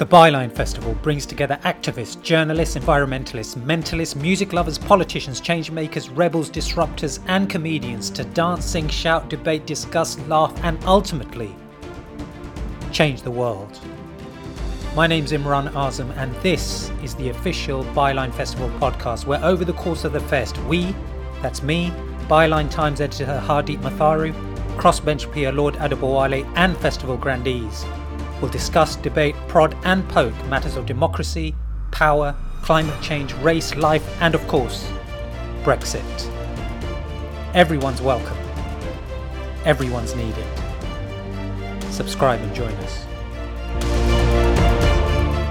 The Byline Festival brings together activists, journalists, environmentalists, mentalists, music lovers, politicians, changemakers, rebels, disruptors, and comedians to dance, sing, shout, debate, discuss, laugh, and ultimately change the world. My name's Imran Azam, and this is the official Byline Festival podcast, where over the course of the fest, we, that's me, Byline Times editor Hardeep Matharu, crossbench peer Lord Adebowale, and festival grandees, will discuss, debate, prod, and poke matters of democracy, power, climate change, race, life, and of course, Brexit. Everyone's welcome. Everyone's needed. Subscribe and join us.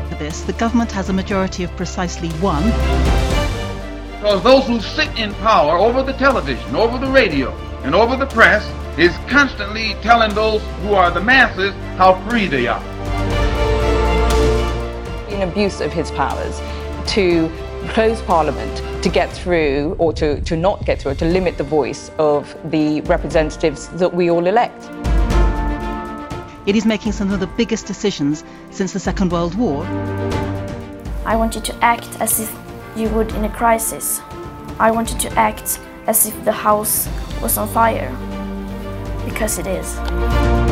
For this, the government has a majority of precisely one. Because those who sit in power over the television, over the radio, and over the press is constantly telling those who are the masses how free they are. An abuse of his powers to close Parliament to get through, or to, to not get through, or to limit the voice of the representatives that we all elect. It is making some of the biggest decisions since the Second World War. I wanted to act as if you would in a crisis. I wanted to act as if the house was on fire. Because it is.